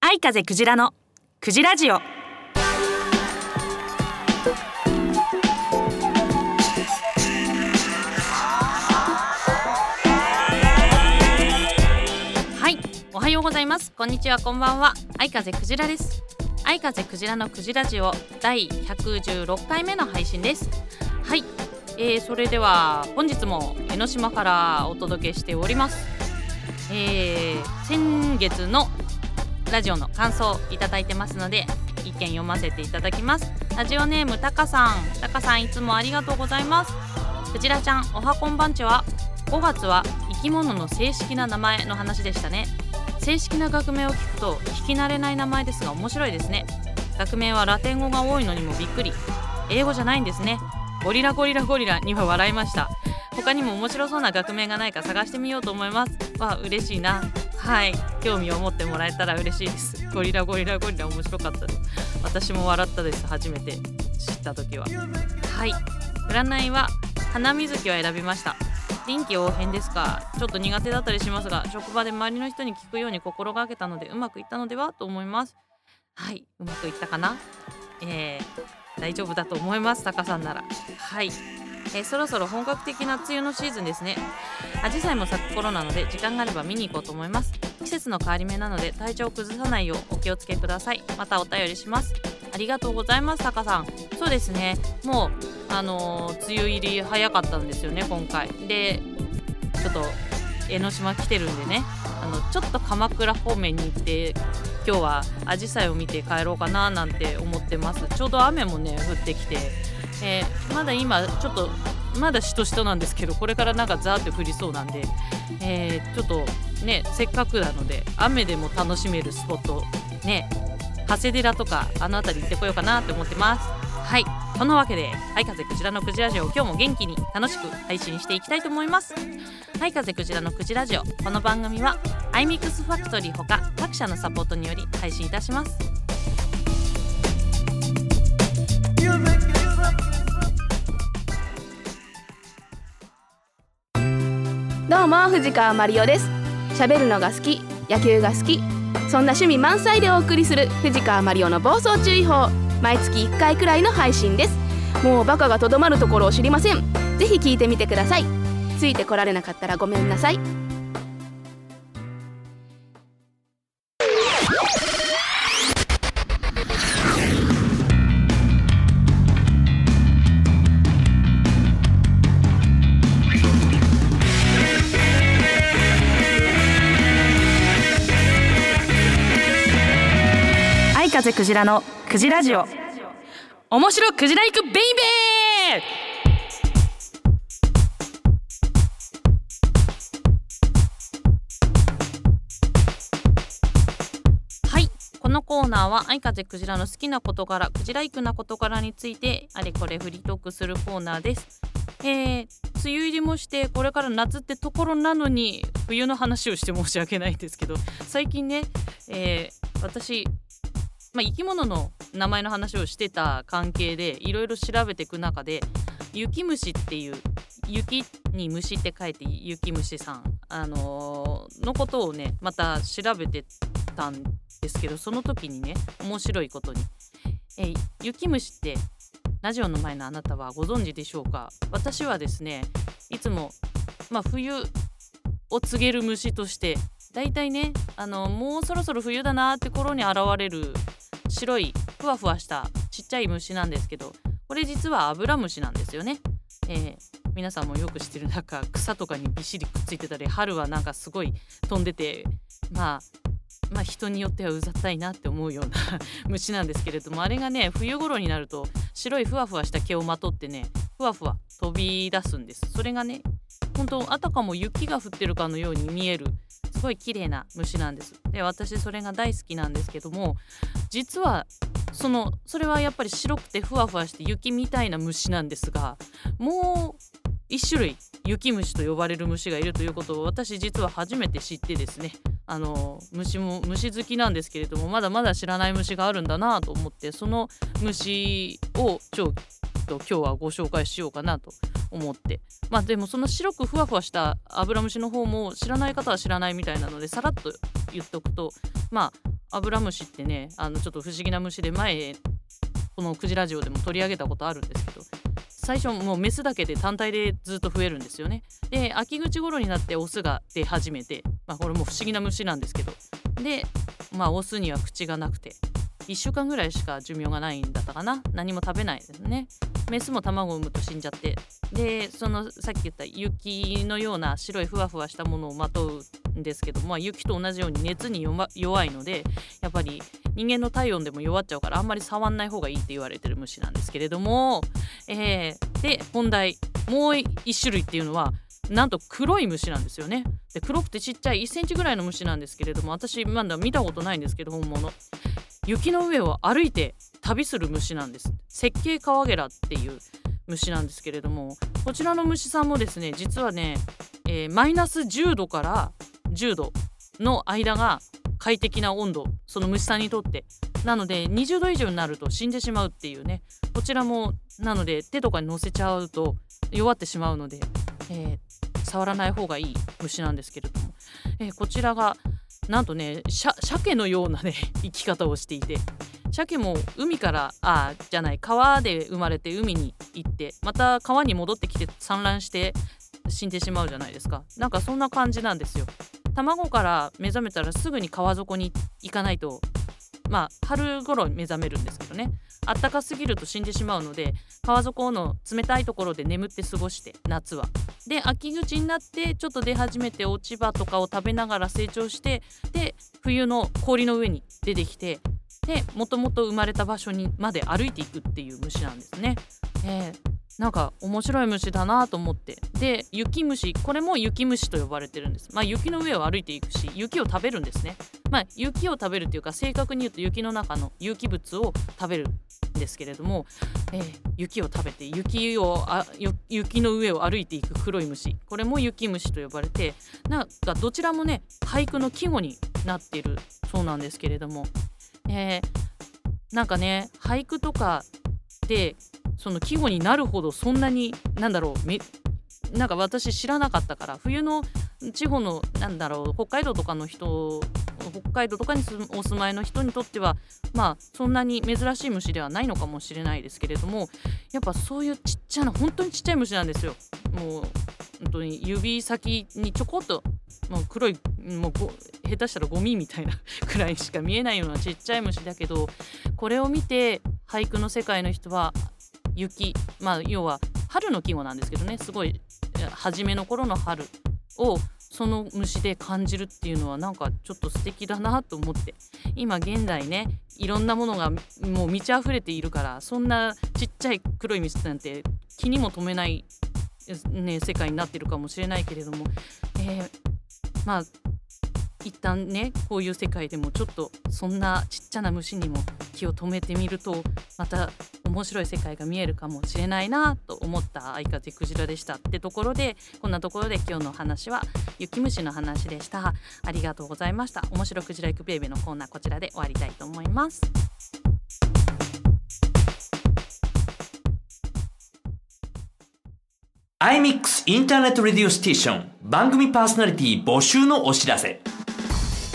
愛風クジラのクジラジオ。はいおはようございます。こんにちはこんばんは。愛風クジラです。愛風クジラのクジラジオ第116回目の配信です。はい、えー、それでは本日も江ノ島からお届けしております。えー、先月のラジオの感想いただいてますので一見読ませていただきます。ラジオネームたかさん。たかさんいつもありがとうございます。クジラちゃんおはこんばんちは。5月は生き物の正式な名前の話でしたね。正式な学名を聞くと聞き慣れない名前ですが面白いですね。学名はラテン語が多いのにもびっくり。英語じゃないんですね。ゴリラゴリラゴリラには笑いました。他にも面白そうな学名がないか探してみようと思います。わ嬉しいな。はい。興味を持ってもらえたら嬉しいです。ゴリラゴリラゴリラ面白かったです。私も笑ったです。初めて知った時は。はい。占いは花水木を選びました。臨機応変ですか？ちょっと苦手だったりしますが職場で周りの人に聞くように心がけたのでうまくいったのではと思います。はい。うまくいったかな？えー、大丈夫だと思いますタカさんなら。はい。えーそろそろ本格的な梅雨のシーズンですね。アジサイも咲く頃なので時間があれば見に行こうと思います。季節の変わり目なので体調を崩さないようお気をつけください。またお便りします。ありがとうございますタカさん。そうですね。もうあのー梅雨入り早かったんですよね今回。でちょっと江ノ島来てるんでね。あのちょっと鎌倉方面に行って今日はアジサイを見て帰ろうかななんて思ってます。ちょうど雨もね降ってきて、えーまだ今ちょっとまだしとしとなんですけどこれからなんかザーって降りそうなんで、えーちょっとねせっかくなので雨でも楽しめるスポットね長谷寺とかあの辺り行ってこようかなって思ってます。はい。そんなわけで「はい風クジラのクジラジオ」今日も元気に楽しく配信していきたいと思います。はい風クジラのクジラジオこの番組は iMix ファクトリーほか各社のサポートにより配信いたします。どうも藤川マリオです。喋るのが好き野球が好きそんな趣味満載でお送りする藤川マリオの暴走注意報。毎月1回くらいの配信です。もうバカがとどまるところを知りません。ぜひ聞いてみてください。ついてこられなかったらごめんなさい。愛風クジラのクジラジオ。面白クジラ行くベイベー！はい。このコーナーは愛風クジラの好きな事柄クジライクな事柄についてあれこれフリートークするコーナーです。えー、梅雨入りもしてこれから夏ってところなのに冬の話をして申し訳ないんですけど最近ね、えー私まあ、生き物の名前の話をしてた関係でいろいろ調べていく中で雪虫っていう雪に虫って書いて雪虫さん、あのーのことをねまた調べてたんですけどその時にね面白いことに、え雪虫ってラジオの前のあなたはご存知でしょうか私はですねいつも、まあ、冬を告げる虫としてだいたいねあのもうそろそろ冬だなって頃に現れる白いふわふわしたちっちゃい虫なんですけどこれ実はアブラムシなんですよね。えー皆さんもよく知ってるなんか草とかにびっしりくっついてたり春はなんかすごい飛んでてまあまあ人によってはうざったいなって思うような 虫なんですけれどもあれがね冬頃になると白いふわふわした毛をまとってねふわふわ飛び出すんですそれがね本当あたかも雪が降ってるかのように見えるすごい綺麗な虫なんですで私それが大好きなんですけども実はそのそれはやっぱり白くてふわふわして雪みたいな虫なんですがもう一種類雪虫と呼ばれる虫がいるということを私実は初めて知ってですね。あの虫も虫好きなんですけれどもまだまだ知らない虫があるんだなと思ってその虫を超と今日はご紹介しようかなと思って。まあでもその白くふわふわしたアブラムシの方も知らない方は知らないみたいなのでさらっと言っておくとまあアブラムシってねあのちょっと不思議な虫で前このクジラジオでも取り上げたことあるんですけど最初もうメスだけで単体でずっと増えるんですよね。で秋口頃になってオスが出始めてまあこれも不思議な虫なんですけどでまあオスには口がなくて1週間ぐらいしか寿命がないんだったかな。何も食べないですね。メスも卵を産むと死んじゃって。でそのさっき言った雪のような白いふわふわしたものをまとうんですけど、まあ、雪と同じように熱に弱いのでやっぱり人間の体温でも弱っちゃうからあんまり触んない方がいいって言われてる虫なんですけれども、えー、で本題。もう1種類っていうのはなんと黒い虫なんですよね。で黒くてちっちゃい1センチぐらいの虫なんですけれども私まだ見たことないんですけど本物。雪の上を歩いて旅する虫なんです。石鹸カワゲラっていう虫なんですけれどもこちらの虫さんもですね実はね、えー、マイナス10度から10度の間が快適な温度その虫さんにとって。なので20度以上になると死んでしまうっていうね。こちらもなので手とかに乗せちゃうと弱ってしまうので、えー、触らない方がいい虫なんですけれども、えー、こちらがなんとね鮭のようなね 生き方をしていて鮭も海からあじゃない川で生まれて海に行ってまた川に戻ってきて産卵して死んでしまうじゃないですか。なんかそんな感じなんですよ。卵から目覚めたらすぐに川底に行かないとまあ春頃目覚めるんですけどねあったかすぎると死んでしまうので川底の冷たいところで眠って過ごして夏は。で秋口になってちょっと出始めて落ち葉とかを食べながら成長してで冬の氷の上に出てきてでもともと生まれた場所にまで歩いていくっていう虫なんですね。えーなんか面白い虫だなと思って。で雪虫これも雪虫と呼ばれてるんです。まあ雪の上を歩いていくし雪を食べるんですね。まあ雪を食べるっていうか正確に言うと雪の中の有機物を食べるんですけれども、えー、雪を食べて雪をあ雪の上を歩いていく黒い虫。これも雪虫と呼ばれてなんかどちらもね俳句の季語になっているそうなんですけれども、えー、なんかね俳句とかでその季語になるほどそんなになんだろうめなんか私知らなかったから冬の地方のなんだろう北海道とかの人北海道とかにお住まいの人にとってはまあそんなに珍しい虫ではないのかもしれないですけれどもやっぱそういうちっちゃな本当にちっちゃい虫なんですよ。もう本当に指先にちょこっともう黒いもう下手したらゴミみたいな くらいしか見えないようなちっちゃい虫だけどこれを見て俳句の世界の人は雪。まあ要は春の季語なんですけどね。すごい初めの頃の春をその虫で感じるっていうのはなんかちょっと素敵だなと思って。今現代ねいろんなものがもう満ち溢れているからそんなちっちゃい黒い虫なんて気にも留めない、ね、世界になってるかもしれないけれども、えー、まあ一旦ねこういう世界でもちょっとそんなちっちゃな虫にも気を止めてみるとまた面白い世界が見えるかもしれないなと思った愛風クジラでしたってところでこんなところで今日の話は雪虫の話でした。ありがとうございました。面白クジラ行くベイベーのコーナーこちらで終わりたいと思います。アイミックス Internet Radio Station。番組パーソナリティ募集のお知らせ。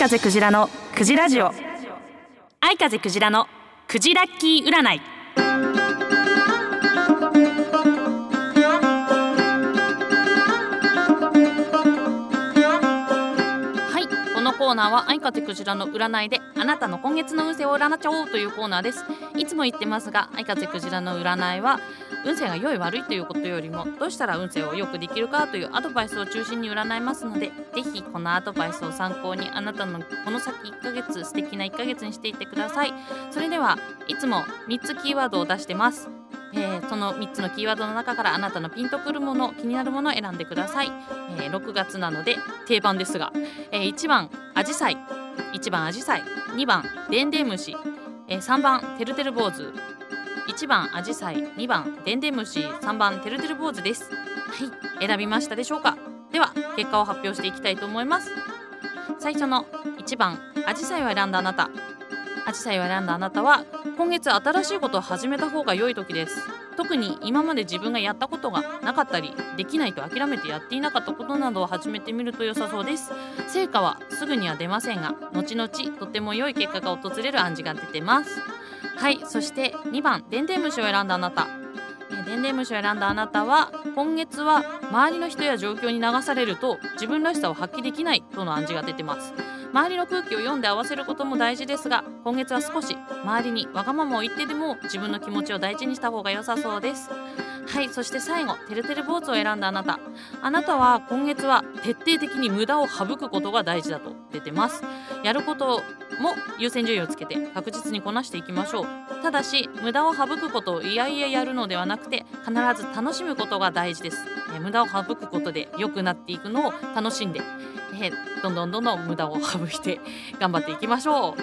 風クジラのクジラジオ。愛風クジラのクジラッキー占い。はいこのコーナーは愛風クジラの占いであなたの今月の運勢を占っちゃおうというコーナーです。いつも言ってますが愛風クジラの占いは運勢が良い悪いということよりもどうしたら運勢を良くできるかというアドバイスを中心に占いますのでぜひこのアドバイスを参考にあなたのこの先1ヶ月素敵な1ヶ月にしていってください。それではいつも3つキーワードを出してます。えーその3つのキーワードの中からあなたのピンとくるもの気になるものを選んでください、えー6月なので定番ですが、えー1番アジサイ。1番アジサイ。2番デンデンムシ、えー3番てるてる坊主。1番アジサイ2番デンデンムシ3番てるてる坊主です。はい。選びましたでしょうか？では結果を発表していきたいと思います。最初の1番アジサイを選んだあなた。アジサイを選んだあなたは今月新しいことを始めた方が良い時です。特に今まで自分がやったことがなかったりできないと諦めてやっていなかったことなどを始めてみると良さそうです。成果はすぐには出ませんが後々とても良い結果が訪れる暗示が出てますはいそして2番でんでん虫を選んだあなた。えでんでん虫を選んだあなたは今月は周りの人や状況に流されると自分らしさを発揮できないとの暗示が出てます。周りの空気を読んで合わせることも大事ですが今月は少し周りにわがままを言ってでも自分の気持ちを大事にした方が良さそうです。はいそして最後てるてる坊主を選んだあなた。あなたは今月は徹底的に無駄を省くことが大事だと出てます。やることも優先順位をつけて確実にこなしていきましょう。ただし無駄を省くことをいやいややるのではなくて必ず楽しむことが大事です、えー無駄を省くことで良くなっていくのを楽しんで、えーどんどんどんどん無駄を省いて 頑張っていきましょう。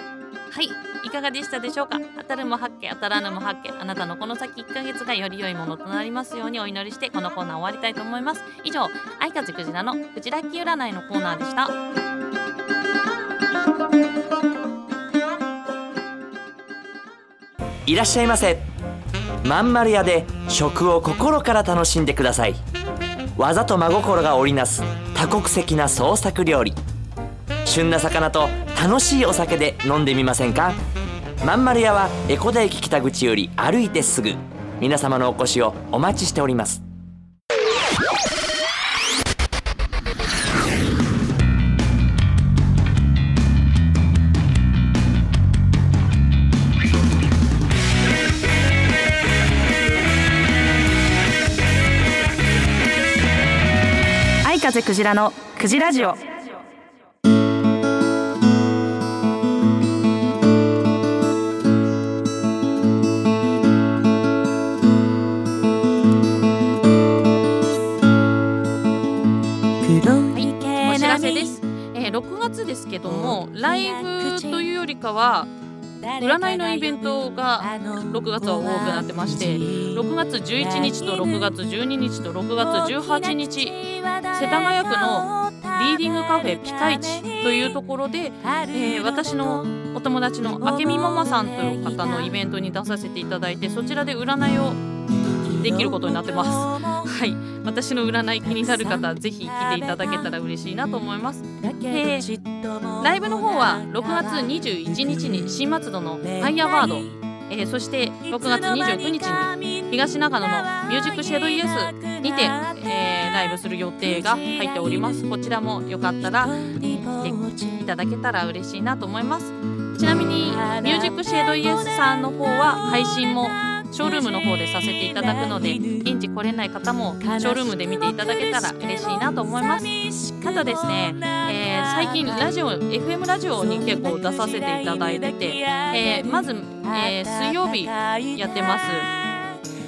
はいいかがでしたでしょうか？当たるも八卦当たらぬも八卦あなたのこの先1ヶ月がより良いものとなりますようにお祈りしてこのコーナー終わりたいと思います。以上愛風クジラのクジラッキ占いのコーナーでした。いらっしゃいませ。まんまる屋で食を心から楽しんでください。技と真心が織りなす多国籍な創作料理。旬な魚と楽しいお酒で飲んでみませんか？まんまる屋は江古田駅北口より歩いてすぐ。皆様のお越しをお待ちしております。風クジラのクジラジオ。はい、お知らせです。えー、6月ですけども、ライブというよりかは、占いのイベントが6月は多くなってまして、6月11日と6月12日と6月18日、世田谷区のリーディングカフェピカイチというところで、えー私のお友達のあけみママさんという方のイベントに出させていただいて、そちらで占いをできることになってます。はい、私の占い気になる方ぜひ来ていただけたら嬉しいなと思います。でライブの方は6月21日に新松戸のファイヤーバード、えーそして6月29日に東長野のミュージックシェードイエスにて、えーライブする予定が入っております。こちらもよかったら、えー来ていただけたら嬉しいなと思います。ちなみにミュージックシェードイエスさんの方は配信もショールームの方でさせていただくので現地来れない方もショールームで見ていただけたら嬉しいなと思います。あとですね、えー最近ラジオ FM ラジオに結構出させていただいてて、えーまず、えー水曜日やってます。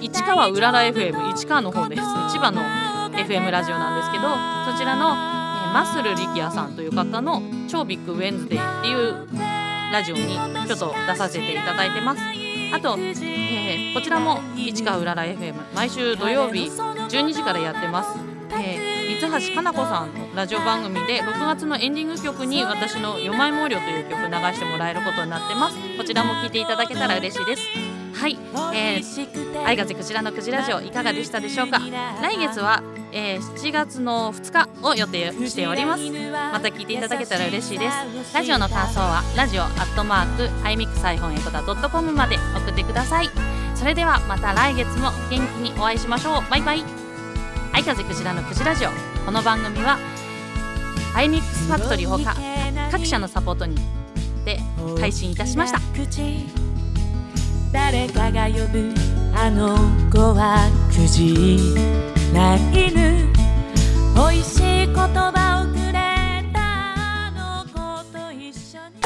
市川うらら FM 市川の方です。千葉の FM ラジオなんですけどそちらの、えーマッスル力也さんという方の「超ビッグウェンズデー」っていうラジオにちょっと出させていただいてますあと、えーこちらも市川うらら FM 毎週土曜日12時からやってます、えー、三橋かな子さんのラジオ番組で6月のエンディング曲に私の「よまい毛量」という曲流してもらえることになってます。こちらも聴いていただけたら嬉しいです。はい、えー、愛風クジラのクジラジオいかがでしたでしょうか？来月は、えー7月の2日を予定しております。また聞いていただけたら嬉しいです。ラジオの感想はラジオアットマークアイミックスハイフンエコダドットコムまで送ってください。それではまた来月も元気にお会いしましょう。バイバイ。愛風クジラのクジラジオこの番組はアイミックスファクトリーほか各社のサポートにで配信いたしました。誰かが呼ぶあの子はじないぬ」「おいしい言葉をくれたの子と一緒に」